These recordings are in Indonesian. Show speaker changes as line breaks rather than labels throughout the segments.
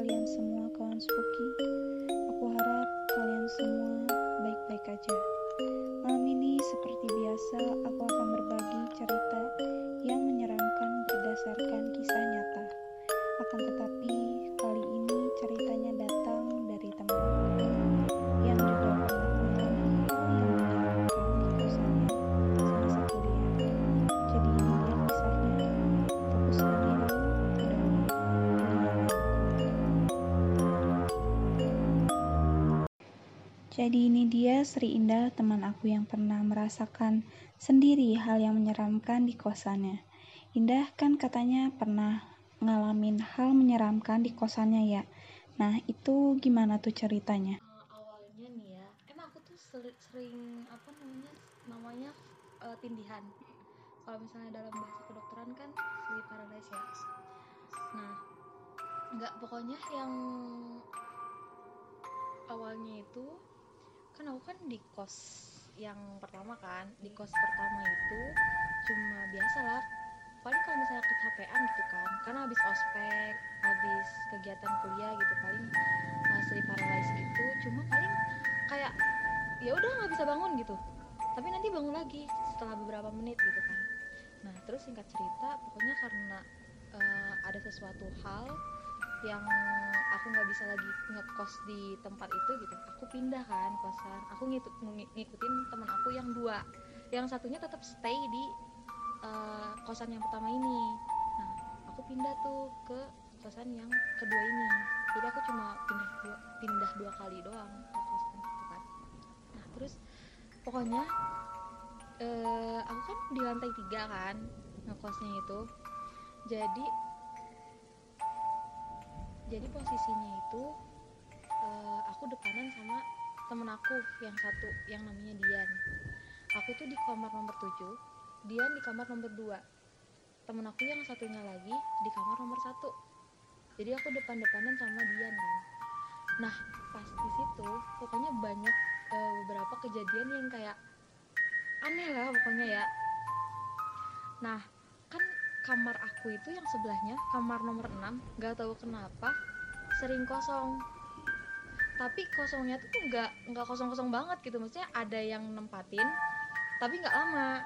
kalian semua kawan Spooky? Aku harap kalian semua baik-baik aja. Malam ini seperti biasa aku akan berbagi cerita yang menyeramkan berdasarkan kisah nyata. Akan tetapi Jadi ini dia Sri Indah, teman aku yang pernah merasakan sendiri hal yang menyeramkan di kosannya. Indah kan katanya pernah ngalamin hal menyeramkan di kosannya ya. Nah, itu gimana tuh ceritanya?
Eh, awalnya nih ya emang aku tuh seri- sering apa namanya namanya eh, tindihan kalau misalnya dalam bahasa kedokteran kan sleep paralysis ya nah nggak pokoknya yang awalnya itu kan aku kan di kos yang pertama kan di kos pertama itu cuma biasa lah paling kalau misalnya kecapean gitu kan karena habis ospek habis kegiatan kuliah gitu paling uh, sleep paralysis gitu cuma paling kayak ya udah nggak bisa bangun gitu. Tapi nanti bangun lagi setelah beberapa menit gitu kan. Nah terus singkat cerita pokoknya karena uh, ada sesuatu hal yang aku nggak bisa lagi ngekos di tempat itu gitu. Aku pindah kan kosan. Aku ngikut ngi- ngikutin teman aku yang dua. Yang satunya tetap stay di uh, kosan yang pertama ini. Nah aku pindah tuh ke kosan yang kedua ini. Jadi aku cuma pindah dua, pindah dua kali doang ke kosan itu kan. Nah terus pokoknya eh, aku kan di lantai tiga kan ngekosnya itu. Jadi jadi posisinya itu eh, aku depanan sama temen aku yang satu yang namanya Dian. Aku tuh di kamar nomor 7 Dian di kamar nomor 2 temen aku yang satunya lagi di kamar nomor satu. Jadi aku depan-depanan sama Dian kan. Nah pas di situ pokoknya banyak eh, beberapa kejadian yang kayak aneh lah pokoknya ya. Nah kamar aku itu yang sebelahnya kamar nomor 6 nggak tahu kenapa sering kosong. Tapi kosongnya tuh nggak nggak kosong-kosong banget gitu. Maksudnya ada yang nempatin tapi nggak lama.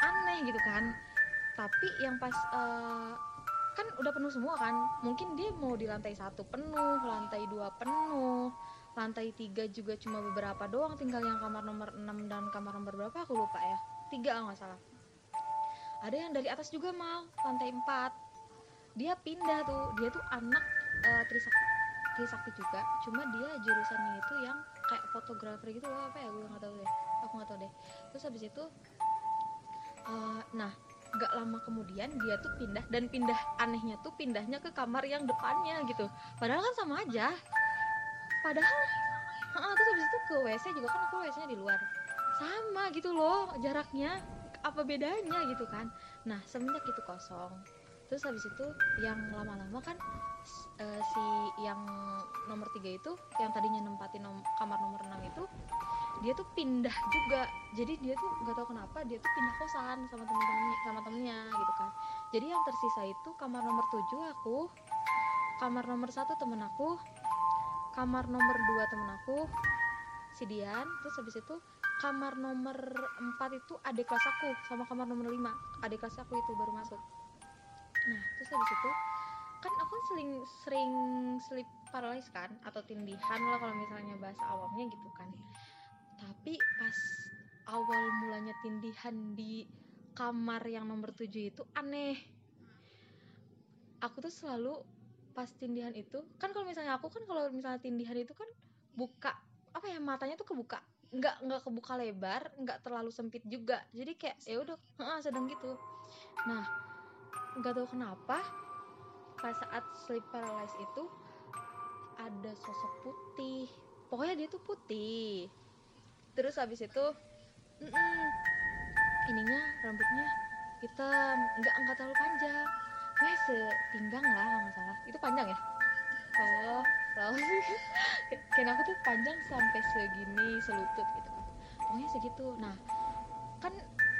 Aneh gitu kan. Tapi yang pas eh, kan udah penuh semua kan. Mungkin dia mau di lantai satu penuh lantai dua penuh lantai tiga juga cuma beberapa doang. Tinggal yang kamar nomor 6 dan kamar nomor berapa aku lupa ya. Tiga nggak salah ada yang dari atas juga mau lantai 4 dia pindah tuh. Dia tuh anak eh, Trisakti Trisakti juga. Cuma dia jurusannya itu yang kayak fotografer gitu loh. Apa ya? Gue nggak tahu deh. Aku nggak tahu deh. Terus habis itu eh, nah nggak lama kemudian dia tuh pindah. Dan pindah anehnya tuh pindahnya ke kamar yang depannya gitu. Padahal kan sama aja. Padahal Heeh, terus habis itu ke WC juga. Kan aku WC nya di luar. Sama gitu loh jaraknya apa bedanya gitu kan? Nah semenjak itu kosong terus habis itu yang lama-lama kan eh, si yang nomor tiga itu yang tadinya nempatin nom- kamar nomor 6 itu dia tuh pindah juga. Jadi dia tuh nggak tahu kenapa dia tuh pindah kosan sama temen-temennya sama temennya gitu kan. Jadi yang tersisa itu kamar nomor 7 aku kamar nomor satu temen aku kamar nomor dua temen aku si Dian terus habis itu kamar nomor 4 itu adik kelas aku sama kamar nomor 5 adik kelas aku itu baru masuk. Nah terus habis itu kan aku kan sering sering sleep paralysis kan atau tindihan lah kalau misalnya bahasa awamnya gitu kan. Tapi pas awal mulanya tindihan di kamar yang nomor 7 itu aneh. Aku tuh selalu pas tindihan itu kan kalau misalnya aku kan kalau misalnya tindihan itu kan buka apa ya matanya tuh kebuka nggak nggak kebuka lebar nggak terlalu sempit juga. Jadi kayak ya udah sedang gitu. Nah nggak tahu kenapa pas saat sleep paralysis itu ada sosok putih. Pokoknya dia tuh putih. Terus habis itu mm-mm, ininya rambutnya hitam nggak nggak terlalu panjang. Kayak sepinggang lah nggak salah. Itu panjang ya? Oh tahu. Kayak aku tuh panjang sampai segini selutut gitu kan. Pokoknya segitu. Nah kan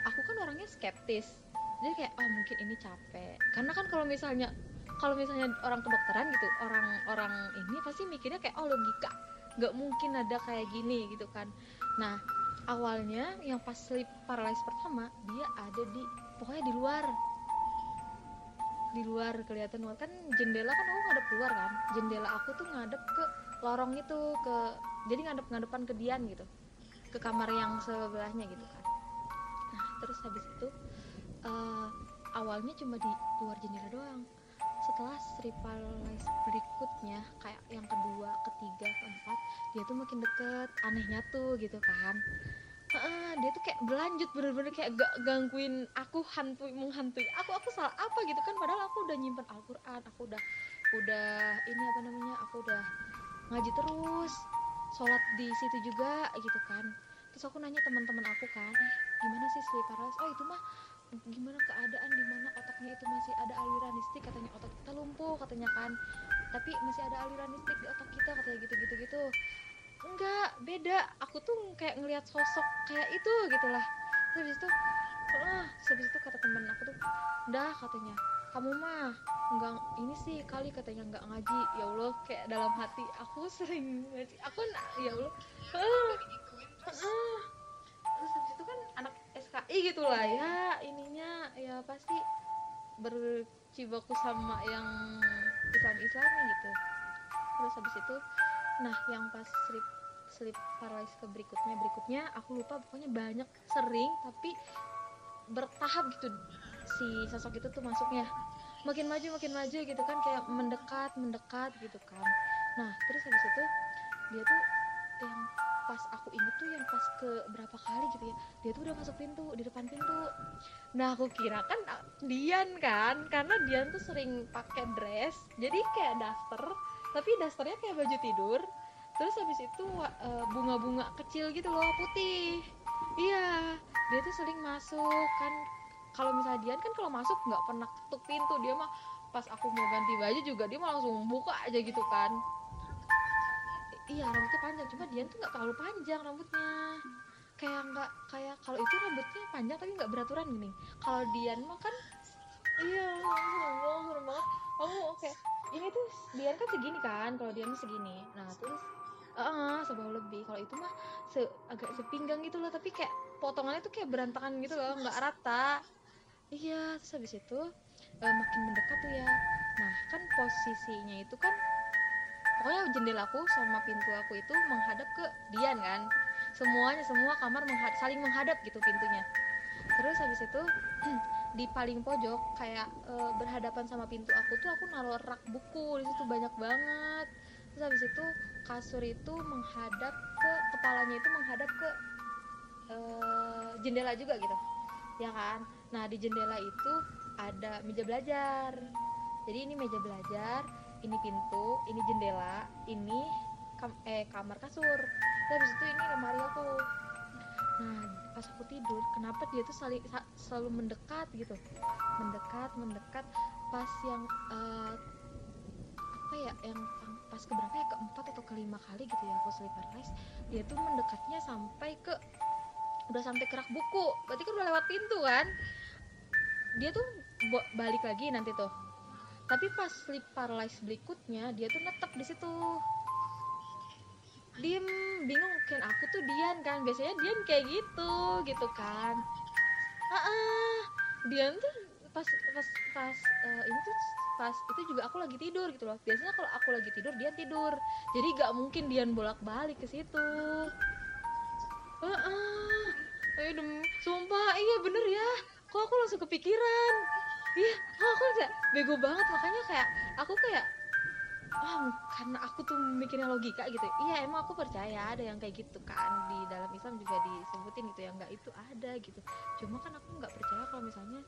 aku kan orangnya skeptis. Jadi kayak oh mungkin ini capek. Karena kan kalau misalnya kalau misalnya orang kedokteran gitu orang-orang ini pasti mikirnya kayak oh logika. Nggak mungkin ada kayak gini gitu kan. Nah awalnya yang pas sleep paralysis pertama dia ada di pokoknya di luar di luar kelihatan luar. Kan jendela kan aku ngadep keluar kan. Jendela aku tuh ngadep ke lorong itu ke jadi ngadep ngadepan ke Dian gitu. Ke kamar yang sebelahnya gitu kan. Nah terus habis itu uh, awalnya cuma di luar jendela doang. Setelah paralysis berikutnya kayak yang kedua ketiga keempat dia tuh makin deket. Anehnya tuh gitu kan dia tuh kayak berlanjut bener-bener kayak gak gangguin aku hantui menghantui aku aku salah apa gitu kan padahal aku udah nyimpen Al-Quran aku udah udah ini apa namanya aku udah ngaji terus sholat di situ juga gitu kan. Terus aku nanya teman-teman aku kan eh gimana sih sleep paralysis? Oh itu mah gimana keadaan di mana otaknya itu masih ada aliran listrik katanya. Otak kita lumpuh katanya kan. Tapi masih ada aliran listrik di otak kita katanya gitu gitu gitu enggak beda. Aku tuh kayak ngelihat sosok kayak itu gitulah. Terus habis itu ah habis itu kata temen aku tuh dah katanya kamu mah enggak ini sih kali katanya enggak ngaji. Ya allah kayak dalam hati aku sering ngaji. Aku ya allah. Ah, ah. terus habis itu kan anak SKI gitulah ya ininya ya pasti bercibaku sama yang Islam Islam gitu. Terus habis itu nah yang pas sleep sleep paralysis ke berikutnya berikutnya aku lupa pokoknya banyak sering tapi bertahap gitu. Si sosok itu tuh masuknya makin maju makin maju gitu kan kayak mendekat mendekat gitu kan. Nah terus habis itu dia tuh yang pas aku inget tuh yang pas ke berapa kali gitu ya dia tuh udah masuk pintu di depan pintu. Nah aku kira kan ah, Dian kan karena Dian tuh sering pakai dress jadi kayak daster tapi dasternya kayak baju tidur terus habis itu uh, bunga-bunga kecil gitu loh putih. Iya dia tuh sering masuk kan kalau misalnya Dian kan kalau masuk nggak pernah ketuk pintu dia mah pas aku mau ganti baju juga dia mah langsung buka aja gitu kan. Iya rambutnya panjang cuma Dian tuh nggak terlalu panjang rambutnya. Kayak nggak kayak kalau itu rambutnya panjang tapi nggak beraturan gini. Kalau Dian mah kan iya serem banget. Oh oke. okay ini tuh Dian kan segini kan? Kalau Dian segini. Nah terus uh, sebawah lebih. Kalau itu mah se agak sepinggang gitu loh. Tapi kayak potongannya tuh kayak berantakan gitu loh. Nggak rata. Iya terus habis itu uh, makin mendekat tuh ya. Nah kan posisinya itu kan pokoknya jendelaku sama pintu aku itu menghadap ke Dian kan. Semuanya semua kamar saling menghadap gitu pintunya. Terus habis itu di paling pojok kayak e, berhadapan sama pintu aku tuh aku naruh rak buku di situ banyak banget. Terus habis itu kasur itu menghadap ke kepalanya itu menghadap ke e, jendela juga gitu ya kan? Nah di jendela itu ada meja belajar. Jadi ini meja belajar ini pintu ini jendela ini kam eh kamar kasur. Terus habis itu ini lemari aku nah pas aku tidur kenapa dia tuh selalu selalu mendekat gitu? Mendekat mendekat. Pas yang uh, apa ya yang pas keberapa ya? Keempat atau kelima kali gitu ya aku sleep paralysis. Dia tuh mendekatnya sampai ke udah sampai kerak buku. Berarti kan udah lewat pintu kan? Dia tuh balik lagi nanti tuh. Tapi pas sleep paralysis berikutnya dia tuh netep di situ diem bingung kan aku tuh Dian kan? Biasanya Dian kayak gitu gitu kan. Ah, ah Dian tuh pas pas pas uh, ini tuh pas itu juga aku lagi tidur gitu loh. Biasanya kalau aku lagi tidur Dian tidur. Jadi gak mungkin Dian bolak balik ke situ. Ah, ah. ayo demi sumpah iya bener ya. Kok aku langsung kepikiran? Iya aku kayak bego banget. Makanya kayak aku kayak oh karena aku tuh mikirnya logika gitu iya emang aku percaya ada yang kayak gitu kan di dalam Islam juga disebutin gitu ya. Nggak itu ada gitu. Cuma kan aku nggak percaya kalau misalnya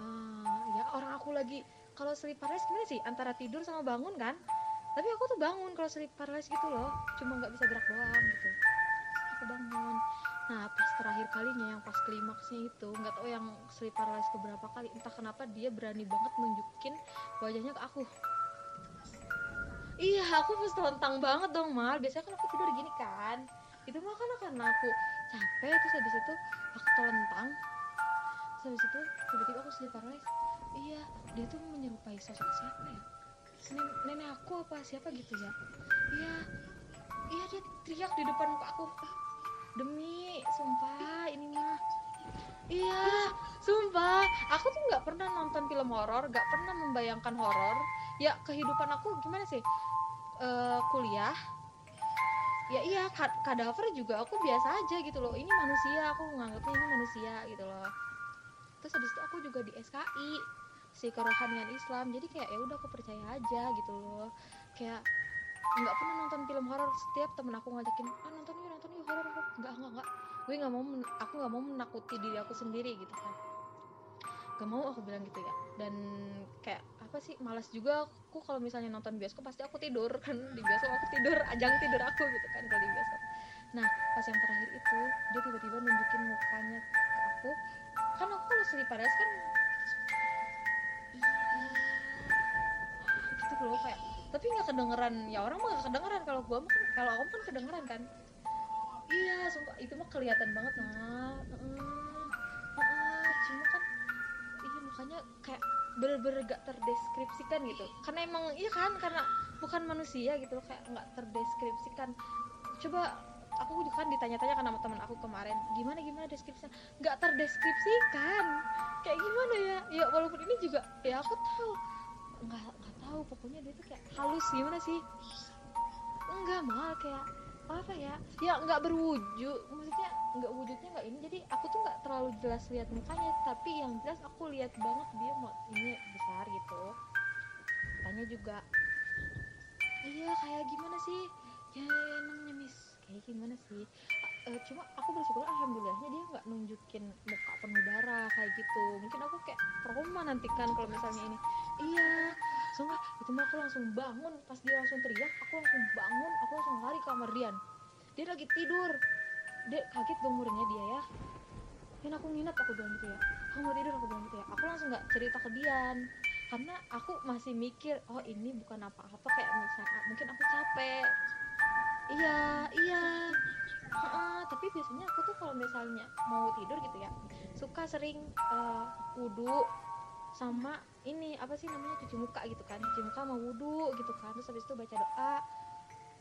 uh, ya orang aku lagi kalau sleep paralysis gimana sih? Antara tidur sama bangun kan? Tapi aku tuh bangun kalau sleep paralysis gitu loh. Cuma nggak bisa gerak doang gitu. Aku bangun. Nah pas terakhir kalinya yang pas klimaksnya itu nggak tahu yang sleep paralysis beberapa kali entah kenapa dia berani banget nunjukin wajahnya ke aku iya aku pas telentang banget dong mal biasanya kan aku tidur gini kan. Itu mah kan karena aku capek terus habis itu aku telentang. Terus habis itu tiba-tiba aku sleep paralysis iya dia tuh menyerupai sosok siapa ya? Nenek, nenek aku apa siapa gitu ya? Iya iya dia teriak di depan muka aku. Demi sumpah ini mah. Iya sumpah. Aku tuh nggak pernah nonton film horor nggak pernah membayangkan horor. Ya kehidupan aku gimana sih Eh, kuliah ya iya kad- kadaver juga aku biasa aja gitu loh. Ini manusia aku menganggapnya ini manusia gitu loh. Terus habis itu aku juga di SKI si kerohanian Islam. Jadi kayak ya udah aku percaya aja gitu loh. Kayak nggak pernah nonton film horor. Setiap temen aku ngajakin ah nonton yuk nonton yuk horor horor. Nggak nggak nggak. Gue nggak mau aku nggak mau menakuti diri aku sendiri gitu kan. Gak mau aku bilang gitu ya. Dan kayak apa sih malas juga aku kalau misalnya nonton bioskop pasti aku tidur kan di bioskop aku tidur ajang tidur aku gitu kan kalau di bioskop. Nah pas yang terakhir itu dia tiba-tiba nunjukin mukanya ke aku. Kan aku kalau sleep paralysis kan iya gitu loh kayak tapi nggak kedengeran. Ya orang mah nggak kedengeran kalau gua mah kan kalau aku kan kedengeran kan. Iya sumpah itu mah kelihatan banget nah cuma kan iya mukanya kayak bener-bener gak terdeskripsikan gitu. Karena emang iya kan karena bukan manusia gitu loh kayak nggak terdeskripsikan. Coba aku juga kan ditanya-tanya kan sama teman aku kemarin gimana gimana deskripsinya nggak terdeskripsikan. Kayak gimana ya? Ya walaupun ini juga ya aku tahu. Nggak nggak tahu pokoknya dia tuh kayak halus gimana sih? Enggak mal kayak apa ya? Ya nggak berwujud. Maksudnya nggak wujudnya nggak ini. Jadi aku tuh nggak terlalu jelas lihat mukanya tapi yang jelas aku lihat banget dia mau ini besar gitu. Tanya juga iya kayak gimana sih? Ya namanya miss. Kayak gimana sih? Eh, cuma aku bersyukur alhamdulillahnya dia nggak nunjukin muka penuh darah kayak gitu. Mungkin aku kayak trauma nanti kan kalau misalnya ini. Iya sumpah itu mah aku langsung bangun pas dia langsung teriak aku langsung bangun aku langsung lari ke kamar Dian dia lagi tidur dia kaget dong muridnya dia ya. Dan aku nginep aku bilang gitu ya. Kamu mau tidur aku bilang gitu ya. Aku langsung nggak cerita ke Dian. Karena aku masih mikir oh ini bukan apa-apa kayak misalnya mungkin aku capek. Iya iya. Heeh, tapi biasanya aku tuh kalau misalnya mau tidur gitu ya suka sering eh, wudhu sama ini apa sih namanya cuci muka gitu kan. Cuci muka sama wudhu gitu kan. Terus habis itu baca doa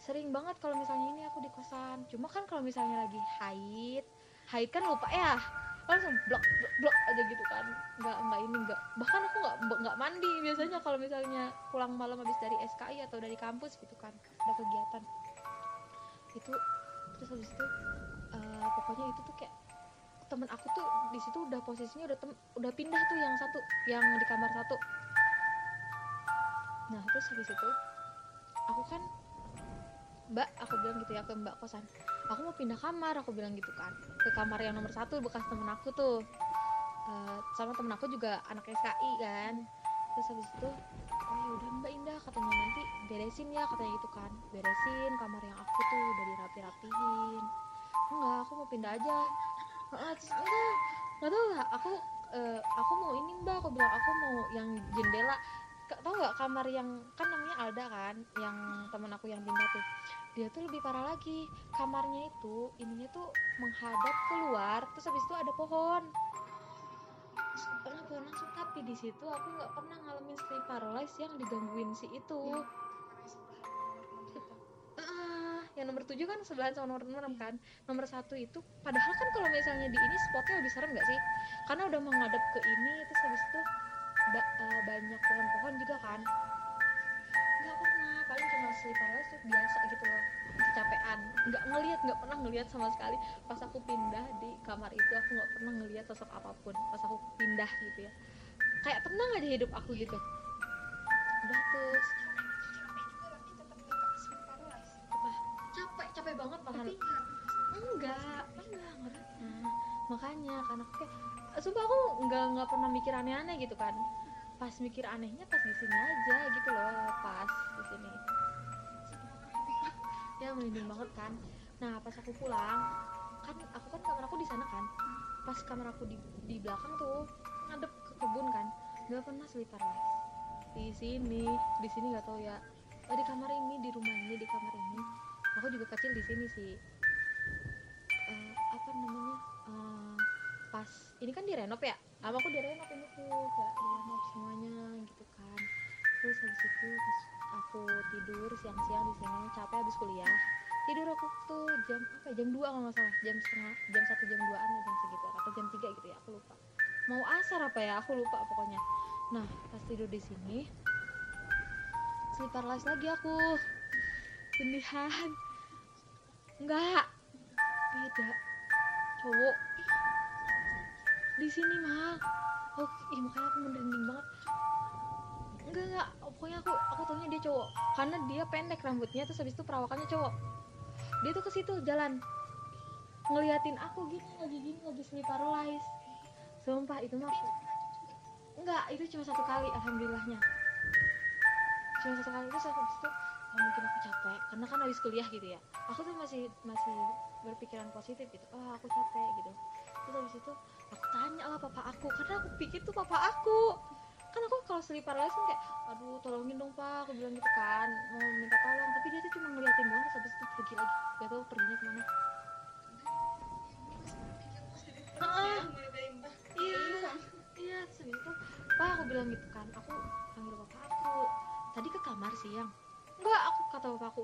sering banget kalau misalnya ini aku di kosan. Cuma kan kalau misalnya lagi haid haid kan lupa ya langsung blok blok blok aja gitu kan. Nggak nggak ini nggak bahkan aku nggak nggak mandi biasanya kalau misalnya pulang malam habis dari SKI atau dari kampus gitu kan ada kegiatan. Itu terus habis itu eh, pokoknya itu tuh kayak temen aku tuh di situ udah posisinya udah tem- udah pindah tuh yang satu yang di kamar satu. Nah terus habis itu aku kan mbak aku bilang gitu ya ke mbak kosan aku mau pindah kamar aku bilang gitu kan ke kamar yang nomor satu bekas temen aku tuh. Eh, sama temen aku juga anak SKI kan. Terus habis itu oh ya udah mbak Indah katanya nanti beresin ya katanya gitu kan. Beresin kamar yang aku tuh udah dirapi-rapihin enggak aku mau pindah aja. Terus enggak nggak tahu lah aku eh, aku mau ini mbak aku bilang aku mau yang jendela. Tahu nggak kamar yang kan namanya Alda kan yang temen aku yang pindah tuh dia tuh lebih parah lagi. Kamarnya itu ininya tuh menghadap keluar terus habis itu ada pohon. Pernah pohon langsung tapi di situ aku nggak pernah ngalamin sleep paralysis yang digangguin si itu. Ah, yang nomor tujuh kan sebelahan sama nomor enam kan. Nomor satu itu padahal kan kalau misalnya di ini spotnya lebih serem nggak sih? Karena udah menghadap ke ini terus habis itu ba- eh, banyak pohon-pohon juga kan sleep paralysis tuh biasa gitu loh. Kecapean. Nggak ngelihat nggak pernah ngelihat sama sekali. Pas aku pindah di kamar itu aku nggak pernah ngelihat sosok apa pun pas aku pindah gitu ya. Kayak tenang aja hidup aku gitu. Udah tuh apa capek capek banget malah enggak enggak nah, makanya karena aku kayak sumpah aku nggak nggak pernah mikir aneh-aneh gitu kan. Pas mikir anehnya pas di sini aja gitu loh pas di sini ya merinding banget kan. Nah pas aku pulang kan aku kan kamar aku di sana kan. Pas kamar aku di di belakang tuh ngadep ke kebun kan. Nggak pernah sleep paralysis di sini di sini nggak tahu ya. Oh, di kamar ini di rumah ini di kamar ini. Aku juga kecil di sini sih. Eh, apa namanya? Eh, pas ini kan direnov ya? Sama aku direnov ini tuh kayak direnov semuanya gitu kan. Terus habis itu pas aku tidur siang-siang di sini capek habis kuliah. Tidur aku tuh jam apa ya, jam 2 kalau nggak salah. Jam setengah jam satu jam 2 an jam segitu atau jam 3 gitu ya aku lupa. Mau asar apa ya aku lupa pokoknya. Nah pas tidur di sini sleep lagi aku Beneran enggak beda. Cowok. Di sini mah oh ih makanya aku merinding banget enggak enggak. Pokoknya aku aku taunya dia cowok. Karena dia pendek rambutnya terus habis itu perawakannya cowok. Dia tuh ke situ jalan. Ngeliatin aku gini lagi gini lagi sleep paralysis sumpah itu mah enggak itu cuma satu kali alhamdulillahnya. Cuma satu kali itu habis itu oh, mungkin aku capek. Karena kan habis kuliah gitu ya. Aku tuh masih masih berpikiran positif gitu. Oh aku capek gitu. Terus habis itu aku tanya lah papa aku karena aku pikir tuh papa aku kalau sleep paralysis kan kayak aduh tolongin dong pak. Aku bilang gitu kan mau minta tolong. Tapi dia tuh cuma ngeliatin doang terus habis itu pergi lagi. Gak tau perginya ke mana. Heeh. iya iya itu pak. Aku bilang gitu kan aku panggil papa aku. Tadi ke kamar siang? Enggak aku kata papa aku.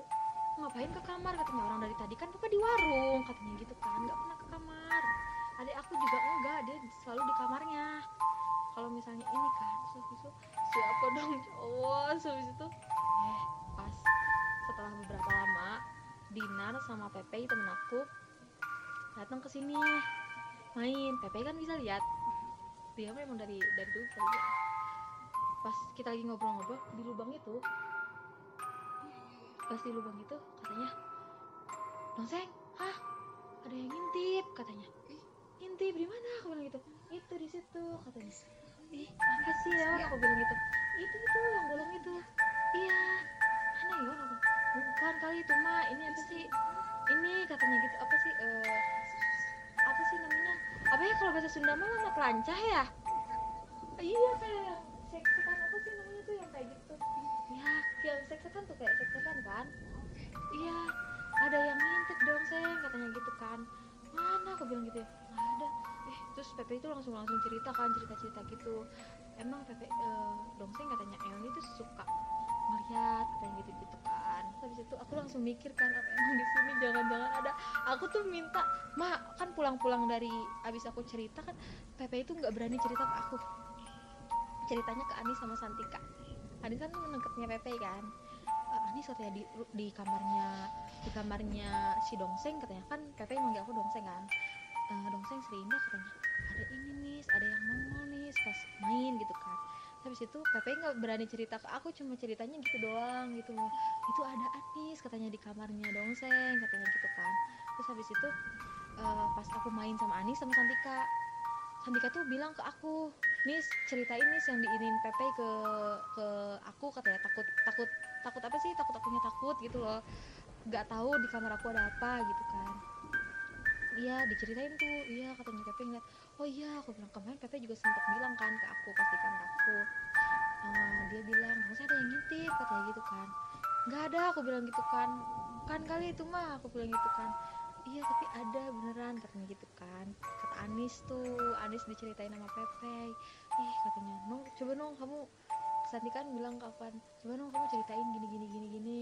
Ngapain ke kamar? katanya orang dari tadi. Kan papa di warung katanya gitu kan. Nggak pernah ke kamar. Adik aku juga enggak dia selalu di kamarnya kalau misalnya ini kan terus itu siapa dong cowok? Terus habis itu eh pas setelah beberapa lama Dinar sama Pepe temen aku datang ke sini. Main. Pepe kan bisa lihat. Dia memang dari dari dulu lihat. Pas kita lagi ngobrol-ngobrol di lubang itu pas di lubang itu katanya Dongseng, hah? Ada yang ngintip katanya. Ngintip di mana? Aku bilang gitu. Itu di situ katanya ih apa sih ya? Aku bilang gitu? Itu itu yang bolong itu. Iya. Mana ya aku bukan kali itu mah ini apa sih? Ini katanya gitu apa sih eh apa sih namanya? Apa ya kalau bahasa Sunda mah anak lancah ya? Iya kayak seksekan apa sih namanya tuh yang kayak gitu? Ya yang seksekan tuh kayak seksekan kan? Iya. Ada yang ngintip dong seng katanya gitu kan. Mana aku bilang gitu ya? eh terus Pepe itu langsung langsung cerita kan cerita cerita gitu. Emang Pepe eh, dongseng katanya Eon itu suka melihat katanya gitu gitu kan. Habis itu aku langsung mikir kan apa emang di sini jangan-jangan ada. Aku tuh minta ma kan pulang-pulang dari abis aku cerita kan Pepe itu nggak berani cerita ke aku. Ceritanya ke Ani sama Santika. Ani kan nangkepnya Pepe kan. Eh, Ani katanya di di kamarnya di kamarnya si Dongseng katanya. Kan Pepe manggil aku Dongseng kan Eh, Dongseng Serinda katanya ada ini nih ada yang nongol nih pas main gitu kan. Habis itu Pepe nggak berani cerita ke aku cuma ceritanya gitu doang gitu loh. Itu ada Anis katanya di kamarnya Dongseng katanya gitu kan. Terus habis itu eh, pas aku main sama Anis sama Santika Santika tuh bilang ke aku Nis ceritain Nis yang diinin Pepe ke ke aku katanya. Takut takut takut apa sih? Takut akunya takut gitu loh. Nggak tahu di kamar aku ada apa gitu kan iya diceritain tuh. Iya katanya Pepe ngeliat oh iya aku bilang kemarin Pepe juga sempat bilang kan ke aku pas di kamar aku. Eh, dia bilang masa ada yang ngintip? Katanya gitu kan. Nggak ada aku bilang gitu kan. Kan kali itu mah aku bilang gitu kan. Iya tapi ada beneran katanya gitu kan. Kata Anis tuh Anis diceritain sama Pepe. Ih katanya nong coba nong kamu Santi kan bilang ke aku kan coba nong kamu ceritain gini gini gini gini.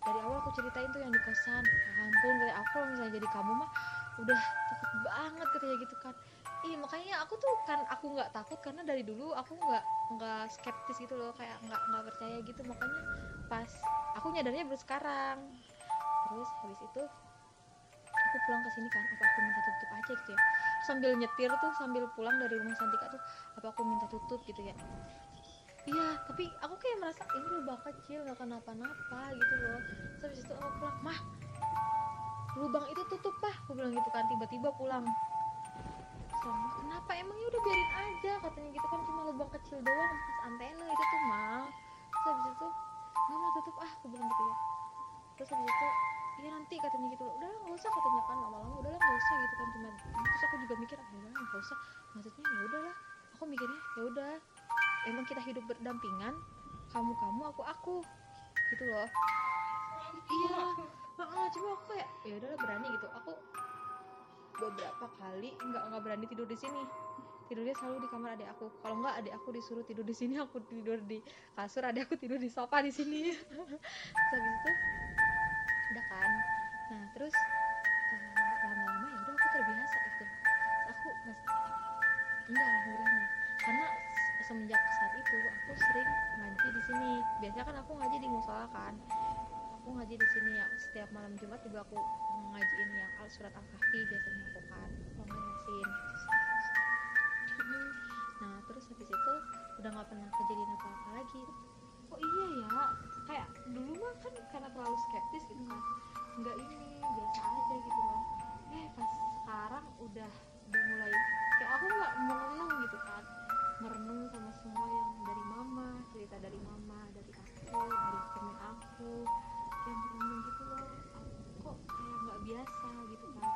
Dari awal aku ceritain tuh yang di kosan. Ya ampun kayak aku misalnya jadi kamu mah udah takut banget katanya gitu kan. Ih makanya aku tuh kan aku nggak takut karena dari dulu aku nggak nggak skeptis gitu loh kayak nggak nggak percaya gitu. Makanya pas aku nyadarnya baru sekarang. Terus habis itu aku pulang ke sini kan apa aku minta tutup aja gitu ya. Sambil nyetir tuh sambil pulang dari rumah Santika tuh apa aku minta tutup gitu ya. Iya tapi aku kayak merasa ini lubang kecil nggak kenapa-napa gitu loh. Terus habis itu aku pulang mah lubang itu tutup pak. Aku bilang gitu kan tiba-tiba pulang. Sama kenapa? Emangnya udah biarin aja katanya gitu kan. Cuma lubang kecil doang pas antena itu tuh mal terus habis itu nggak mau tutup. Ah aku bilang gitu ya. Terus habis itu iya nanti katanya gitu. Udah lah nggak usah katanya kan lama-lama. Udah lah nggak usah gitu kan. Cuma terus aku juga mikir ah udah nggak usah. Maksudnya ya udahlah aku mikirnya ya udah emang kita hidup berdampingan kamu kamu aku aku gitu loh. Iya Heeh, cuma aku kayak ya udahlah berani gitu. Aku beberapa kali nggak nggak berani tidur di sini. Tidurnya selalu di kamar adik aku. Kalau nggak adik aku disuruh tidur di sini aku tidur di kasur adik aku tidur di sofa di sini. Habis itu udah kan. Nah terus eh, lama-lama ya udah aku terbiasa gitu. Aku mas enggak alhamdulillahnya. Karena se- semenjak saat itu aku sering ngaji di sini. Biasanya kan aku ngaji di musola kan aku ngaji di sini ya. Setiap malam jumat juga aku ngajiin yang al surat al kahfi biasanya aku kan yasin nah terus habis itu udah nggak pernah kejadian apa apa lagi. Oh iya ya kayak dulu mah kan karena terlalu skeptis gitu kan. Nggak ini biasa aja gitu loh eh pas sekarang udah udah mulai kayak aku nggak merenung gitu kan. Merenung sama semua yang dari mama cerita dari mama dari aku dari temen aku yang gitu loh kok kayak nggak biasa gitu kan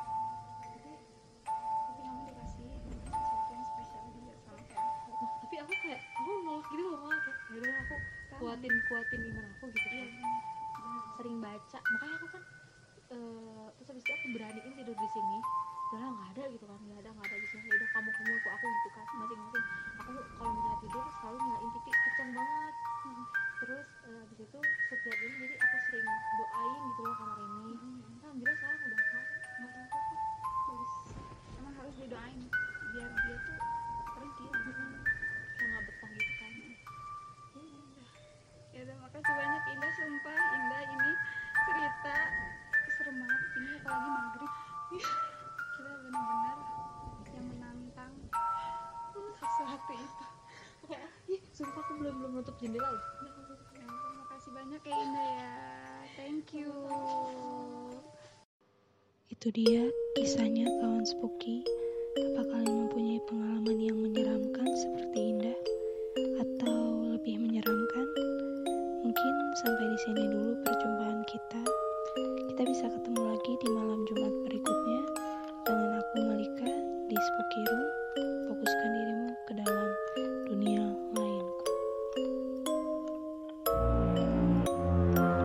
tapi
kamu dikasih sesuatu yang spesial juga sama kayak aku
tapi aku kayak aku nolak gitu loh malah kayak yaudah aku kuatin kuatin iman aku gitu kan sering baca makanya aku kan eh terus habis itu aku beraniin tidur di sini udah nggak ada gitu kan nggak ada nggak ada di sini udah kamu kamu aku aku gitu kan masing-masing aku kalau misalnya tidur selalu nyalain TV kencang banget itu setiap ini jadi aku sering doain gitu loh kamar ini
Hmm.
alhamdulillah sekarang udah nggak nggak apa-apa
bagus. Emang harus didoain biar dia tuh pergi lah
kayak nggak betah gitu kan.
Ya udah makasih banyak Indah sumpah Indah ini cerita serem banget. Ini apalagi maghrib. Kita benar-benar yang menantang. Sesuatu itu.
Sumpah aku belum belum nutup jendela loh
banyak ya. Thank you. Itu dia kisahnya kawan spooky. Apa kalian mempunyai pengalaman yang menyeramkan seperti Indah? Atau lebih menyeramkan? Mungkin sampai di sini dulu perjumpaan kita. Kita bisa ketemu lagi di malam Jumat berikutnya. Dengan aku Malika di Spooky Room